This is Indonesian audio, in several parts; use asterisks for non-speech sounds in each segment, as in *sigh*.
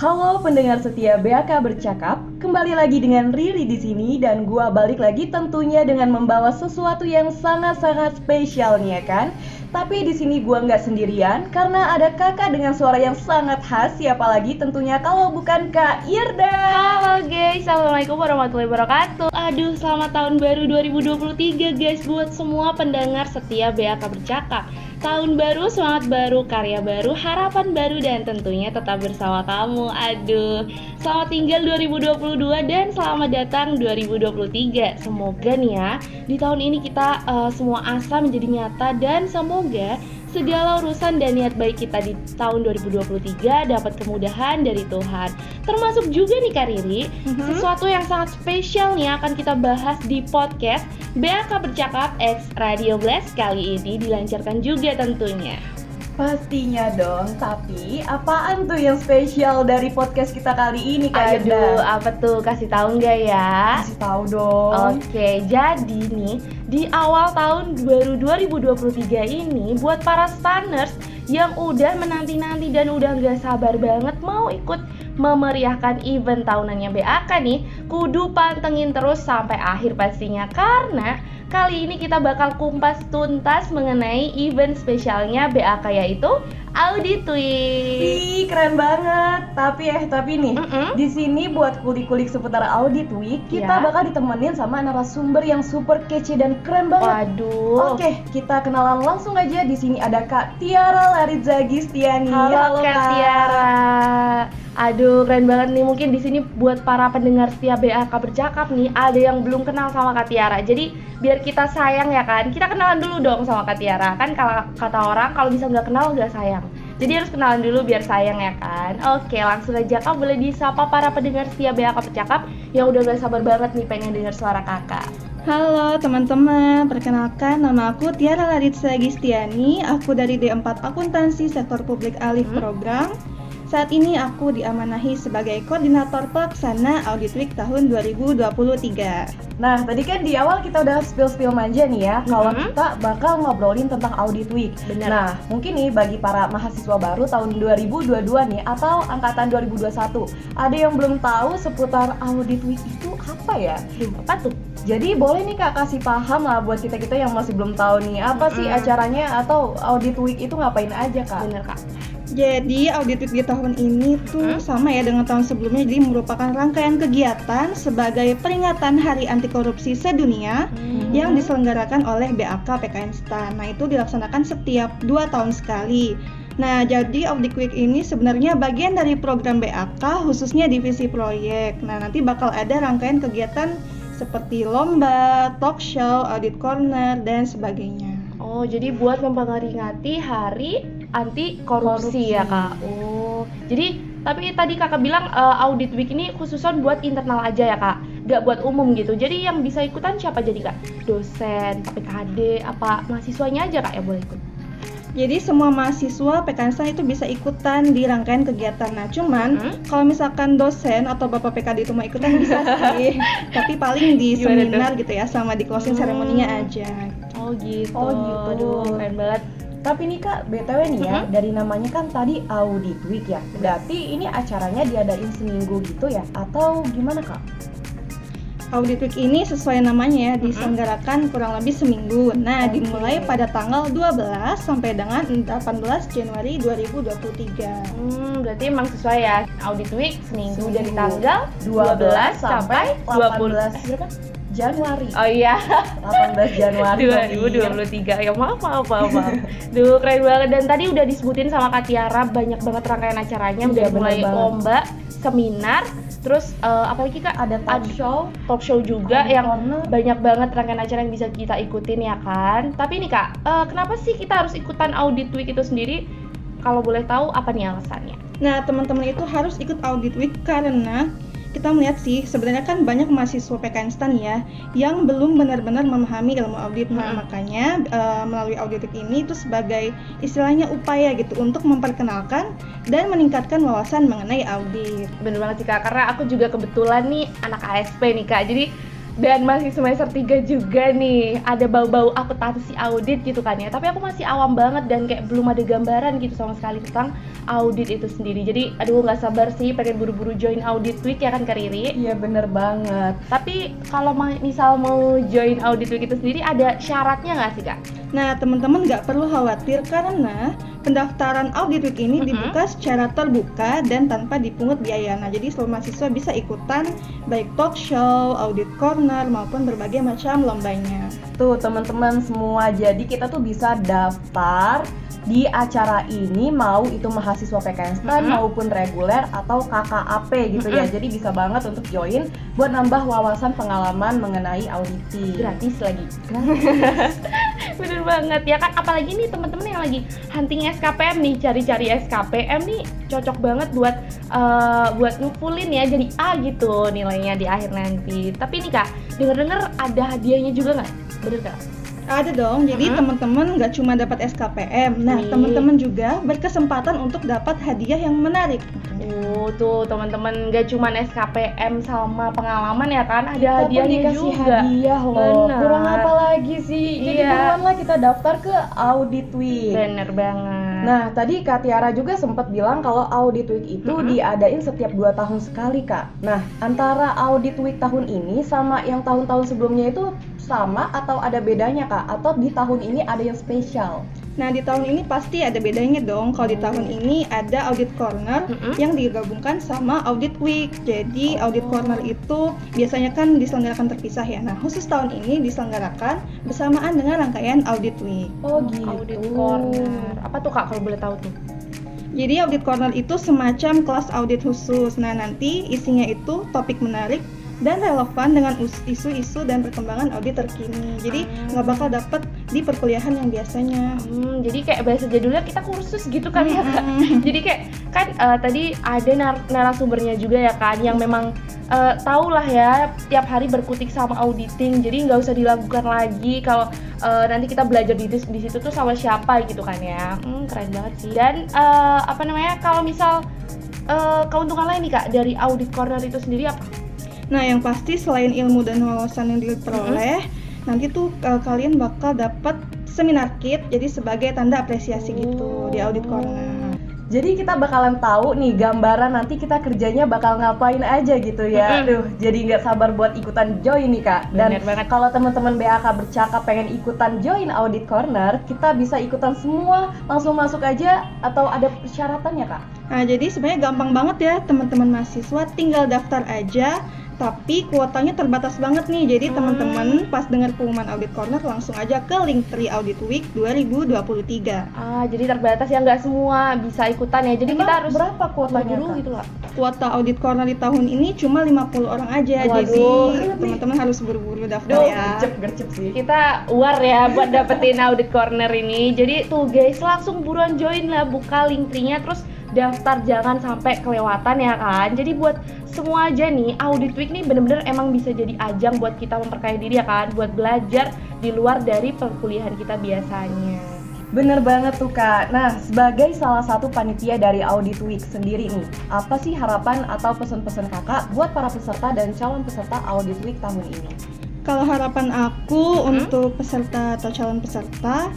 Halo pendengar setia BAK bercakap, kembali lagi dengan Riri di sini dan gua balik lagi tentunya dengan membawa sesuatu yang sangat-sangat spesial nih ya kan. Tapi di sini gua nggak sendirian karena ada kakak dengan suara yang sangat khas, siapa lagi tentunya kalau bukan Kak Irda. Halo guys, Assalamualaikum warahmatullahi wabarakatuh. Aduh, selamat tahun baru 2023 guys Buat semua pendengar setia BAK Bercakap Tahun baru, semangat baru, karya baru, harapan baru Dan tentunya tetap bersama kamu Aduh, selamat tinggal 2022 dan selamat datang 2023 Semoga nih ya, di tahun ini kita uh, semua asa menjadi nyata Dan semoga segala urusan dan niat baik kita di tahun 2023 dapat kemudahan dari Tuhan. Termasuk juga nih Kak Riri, mm-hmm. sesuatu yang sangat spesial nih akan kita bahas di podcast BAK Bercakap X Radio Blast kali ini dilancarkan juga tentunya. Pastinya dong, tapi apaan tuh yang spesial dari podcast kita kali ini Kak Aduh, apa tuh? Kasih tahu nggak ya? Kasih tahu dong. Oke, jadi nih di awal tahun baru 2023 ini buat para stanners yang udah menanti-nanti dan udah nggak sabar banget mau ikut memeriahkan event tahunannya BAK nih, kudu pantengin terus sampai akhir pastinya karena Kali ini kita bakal kumpas tuntas mengenai event spesialnya BAK yaitu Audit Week. Wih, keren banget. Tapi eh tapi nih, mm -mm. di sini buat kulik-kulik seputar Audit Week, kita yeah. bakal ditemenin sama narasumber yang super kece dan keren banget. Waduh. Oke, kita kenalan langsung aja. Di sini ada Kak Tiara Laridza Gistiani. Halo, Halo Kak, Kak Tiara. Aduh, keren banget nih. Mungkin di sini buat para pendengar setia BAK bercakap nih, ada yang belum kenal sama Kak Tiara. Jadi, biar kita sayang ya kan, kita kenalan dulu dong sama Kak Tiara. Kan kalau kata orang kalau bisa nggak kenal nggak sayang. Jadi harus kenalan dulu biar sayang ya kan. Oke, langsung aja Kak boleh disapa para pendengar setia BAK bercakap yang udah gak sabar banget nih pengen dengar suara Kakak. Halo teman-teman, perkenalkan nama aku Tiara Laritsa Gistiani, aku dari D4 Akuntansi Sektor Publik Alif hmm? Program saat ini aku diamanahi sebagai koordinator pelaksana Audit Week tahun 2023. Nah, tadi kan di awal kita udah spill-spill manja nih ya, kalau mm-hmm. kita bakal ngobrolin tentang Audit Week. Bener. Nah, mungkin nih bagi para mahasiswa baru tahun 2022 nih atau angkatan 2021, ada yang belum tahu seputar Audit Week itu apa ya? Apa tuh? Jadi boleh nih kak kasih paham lah buat kita kita yang masih belum tahu nih apa sih mm-hmm. acaranya atau audit week itu ngapain aja kak? Bener kak. Jadi audit week di tahun ini tuh hmm? sama ya dengan tahun sebelumnya jadi merupakan rangkaian kegiatan sebagai peringatan Hari Anti Korupsi Sedunia hmm. yang diselenggarakan oleh BAK PKN STAN. Nah itu dilaksanakan setiap dua tahun sekali. Nah, jadi Audit Week ini sebenarnya bagian dari program BAK khususnya divisi proyek. Nah, nanti bakal ada rangkaian kegiatan seperti lomba, talk show, audit corner, dan sebagainya. Oh, jadi buat memperingati hari anti korupsi, korupsi. ya kak. Oh, jadi tapi tadi kakak bilang uh, audit week ini khususan buat internal aja ya kak, gak buat umum gitu. Jadi yang bisa ikutan siapa jadi kak? Dosen, PKD, apa mahasiswanya aja kak yang boleh ikut? Jadi semua mahasiswa PKN itu bisa ikutan di rangkaian kegiatan. Nah, cuman hmm? kalau misalkan dosen atau bapak PKD itu mau ikutan bisa sih, *laughs* tapi paling di Gimana seminar tuh? gitu ya, sama di closing hmm. aja. Oh gitu. Oh gitu. Aduh, keren banget. Tapi nih kak, btw nih ya, mm-hmm. dari namanya kan tadi audit week ya. Berarti ini acaranya diadain seminggu gitu ya? Atau gimana kak? Audit Week ini sesuai namanya ya, diselenggarakan kurang lebih seminggu. Nah, okay. dimulai pada tanggal 12 sampai dengan 18 Januari 2023. Hmm, berarti emang sesuai ya. Audit Week seminggu, seminggu. dari tanggal 12, 12 sampai 20 berapa? Januari. Oh iya. 18 Januari 2023. Ya maaf maaf maaf. maaf. Duh keren banget dan tadi udah disebutin sama Kak Tiara banyak banget rangkaian acaranya udah iya, mulai lomba, seminar, terus uh, apalagi Kak ada talk show, talk show juga yang corner. banyak banget rangkaian acara yang bisa kita ikutin ya kan. Tapi nih Kak, uh, kenapa sih kita harus ikutan audit week itu sendiri? Kalau boleh tahu apa nih alasannya? Nah, teman-teman itu harus ikut audit week karena kita melihat sih sebenarnya kan banyak mahasiswa PKN STAN ya yang belum benar-benar memahami ilmu audit. Nah, makanya uh, melalui audit ini itu sebagai istilahnya upaya gitu untuk memperkenalkan dan meningkatkan wawasan mengenai audit. Bener banget sih Kak, karena aku juga kebetulan nih anak ASP nih Kak. Jadi dan masih semester 3 juga nih ada bau-bau akuntansi audit gitu kan ya tapi aku masih awam banget dan kayak belum ada gambaran gitu sama sekali tentang audit itu sendiri jadi aduh nggak sabar sih pengen buru-buru join audit week ya kan Kak Riri Iya bener banget. tapi kalau misal mau join audit week itu sendiri ada syaratnya nggak sih kak? Nah, teman-teman nggak perlu khawatir karena pendaftaran audit week ini dibuka secara terbuka dan tanpa dipungut biaya. Nah, jadi seluruh mahasiswa bisa ikutan baik talk show, audit corner maupun berbagai macam lombanya. Tuh teman-teman semua, jadi kita tuh bisa daftar di acara ini mau itu mahasiswa PKN STAN Mm-mm. maupun reguler atau KKAP gitu ya. Mm-mm. Jadi bisa banget untuk join buat nambah wawasan pengalaman mengenai auditing. Gratis lagi. *laughs* Bener banget ya kan apalagi nih teman-teman yang lagi hunting SKPM nih cari-cari SKPM nih cocok banget buat eh, buat ngumpulin ya jadi A gitu nilainya di akhir nanti. Tapi nih kak denger-denger ada hadiahnya juga nggak? Bener kak? Ada dong, jadi Mhm. teman-teman nggak cuma dapat SKPM, nah teman-teman juga berkesempatan untuk dapat hadiah yang menarik. Oh tuh teman-teman gak cuman SKPM sama pengalaman ya kan ada Kita pun hadiahnya dikasih juga. hadiah loh. Benar. Kurang apa lagi sih? Jadi Iya. buruan lah kita daftar ke Audit Week. Bener banget. Nah, tadi Kak Tiara juga sempat bilang kalau Audit Week itu Mhm. diadain setiap 2 tahun sekali, Kak. Nah, antara Audit Week tahun ini sama yang tahun-tahun sebelumnya itu sama atau ada bedanya, Kak? Atau di tahun ini ada yang spesial? Nah, di tahun ini pasti ada bedanya dong. Kalau di tahun ini ada audit corner Mhm. yang digabungkan sama audit week. Jadi, audit corner itu biasanya kan diselenggarakan terpisah ya. Nah, khusus tahun ini diselenggarakan bersamaan dengan rangkaian audit week. Oh, gitu. Audit corner. Apa tuh kak kalau boleh tahu tuh? Jadi, audit corner itu semacam kelas audit khusus. Nah, nanti isinya itu topik menarik dan relevan dengan isu-isu dan perkembangan audit terkini. Jadi, Ah. nggak bakal dapet di perkuliahan yang biasanya. Hmm, jadi kayak bahasa jadulnya kita kursus gitu kan ya kak. *laughs* Jadi kayak kan eh, tadi ada nar- narasumbernya juga ya kan yang memang eh, tahu lah ya tiap hari berkutik sama auditing. Jadi nggak usah dilakukan lagi kalau eh, nanti kita belajar di, di situ tuh sama siapa gitu kan ya. Hmm, keren banget sih. Dan eh, apa namanya kalau misal eh, keuntungan lain nih kak dari audit corner itu sendiri apa? Nah, yang pasti selain ilmu dan wawasan yang diperoleh, nanti tuh uh, kalian bakal dapat seminar kit jadi sebagai tanda apresiasi gitu di audit corner. Jadi kita bakalan tahu nih gambaran nanti kita kerjanya bakal ngapain aja gitu ya. Aduh, jadi nggak sabar buat ikutan join nih kak. Dan kalau teman-teman BAK bercakap pengen ikutan join audit corner, kita bisa ikutan semua langsung masuk aja atau ada persyaratannya kak? Nah, jadi sebenarnya gampang banget ya teman-teman mahasiswa tinggal daftar aja. Tapi kuotanya terbatas banget nih. Jadi Hmm. teman-teman pas dengar pengumuman audit corner langsung aja ke link Linktree Audit Week 2023. Ah, jadi terbatas ya nggak semua bisa ikutan ya. Jadi Emang kita harus berapa kuotanya buru-buru kak? gitu lah. Kuota audit corner di tahun ini cuma 50 orang aja. Waduh. Jadi *laughs* teman-teman harus buru-buru daftar Duh, ya. gercep gercep sih. kita war ya buat dapetin audit corner ini jadi tuh guys langsung buruan join lah buka link tree-nya terus daftar jangan sampai kelewatan ya kan jadi buat semua aja nih audit week nih bener-bener emang bisa jadi ajang buat kita memperkaya diri ya kan buat belajar di luar dari perkuliahan kita biasanya Bener banget tuh kak. Nah, sebagai salah satu panitia dari Audit Week sendiri nih, apa sih harapan atau pesan-pesan kakak buat para peserta dan calon peserta Audit Week tahun ini? Kalau harapan aku Hmm? untuk peserta atau calon peserta,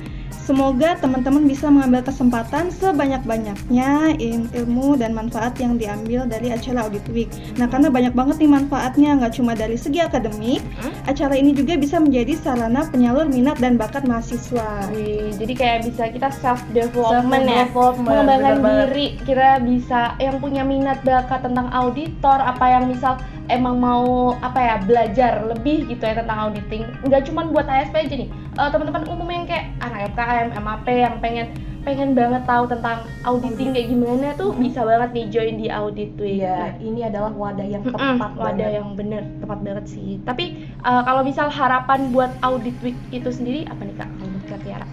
semoga teman-teman bisa mengambil kesempatan sebanyak-banyaknya ilmu dan manfaat yang diambil dari acara Audit Week. Nah, karena banyak banget nih manfaatnya, nggak cuma dari segi akademik, Hmm? acara ini juga bisa menjadi sarana penyalur minat dan bakat mahasiswa. Wih, jadi kayak bisa kita self development ya Self-development, mengembangkan diri kita bisa yang punya minat bakat tentang auditor apa yang misal emang mau apa ya belajar lebih gitu ya tentang auditing. Nggak cuma buat ASP aja nih. Eh, teman-teman umum yang kayak anak FKM, MAP yang pengen pengen banget tahu tentang auditing kayak gimana tuh bisa banget nih join di audit week Iya, ini adalah wadah yang tepat wadah banget. yang bener tepat banget sih. Tapi eh, kalau misal harapan buat audit week itu sendiri apa nih kak? Kalau menurut Kak Tiara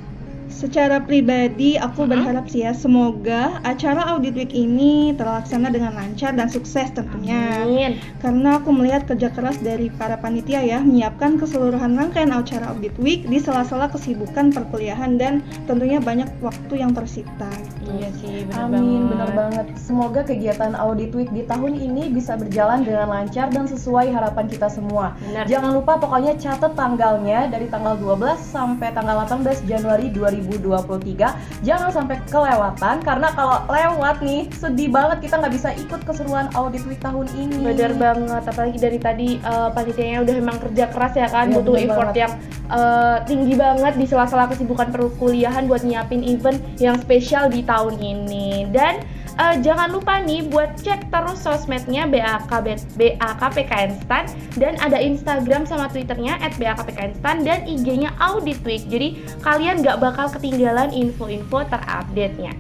Secara pribadi, aku berharap sih ya, semoga acara Audit Week ini terlaksana dengan lancar dan sukses tentunya. Amin. Karena aku melihat kerja keras dari para panitia ya, menyiapkan keseluruhan rangkaian acara Audit Week di sela-sela kesibukan perkuliahan dan tentunya banyak waktu yang tersita. Iya sih, benar Amin, banget. benar banget. Semoga kegiatan Audit Week di tahun ini bisa berjalan dengan lancar dan sesuai harapan kita semua. Benar. Jangan lupa pokoknya catat tanggalnya dari tanggal 12 sampai tanggal 18 Januari 2023. Jangan sampai kelewatan karena kalau lewat nih sedih banget kita nggak bisa ikut keseruan Audit Week tahun ini. Bener banget, apalagi dari tadi eh, panitianya udah emang kerja keras ya kan, Iya, butuh effort banget. yang eh, tinggi banget di sela-sela kesibukan perkuliahan buat nyiapin event yang spesial di tahun ini. Dan eh, jangan lupa nih buat cek terus sosmednya BAK BAKPKN Stan dan ada Instagram sama Twitternya @BAKPKN Stan dan IG-nya Audit Week. Jadi kalian nggak bakal ketinggalan info-info terupdate-nya.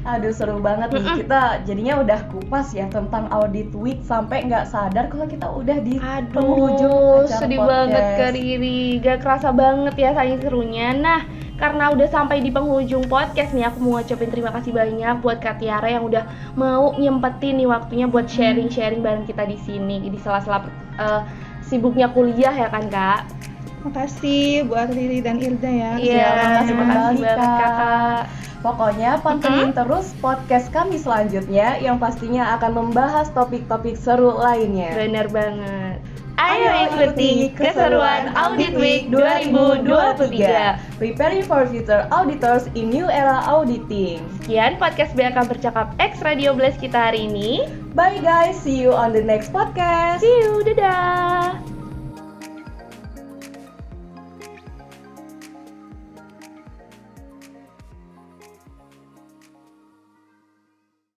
Aduh seru banget nih kita jadinya udah kupas ya tentang Audit Week sampai nggak sadar kalau kita udah di penghujung Aduh, acara sedih podcast. banget ke Riri. Gak kerasa banget ya saking serunya. Nah, karena udah sampai di penghujung podcast nih, aku mau ngucapin terima kasih banyak buat Kak Tiara yang udah mau nyempetin nih waktunya buat sharing-sharing bareng kita di sini di sela-sela eh, sibuknya kuliah ya kan Kak? Makasih buat Riri dan Irda ya. Iya, terima kasih banget Kak. Kakak. Pokoknya pantengin terus podcast kami selanjutnya yang pastinya akan membahas topik-topik seru lainnya. Bener banget. Ayo ikuti keseruan Audit Week 2023. Preparing for future auditors in new era auditing. Sekian podcast BAK Bercakap X Radio Blast kita hari ini. Bye guys, see you on the next podcast. See you, dadah!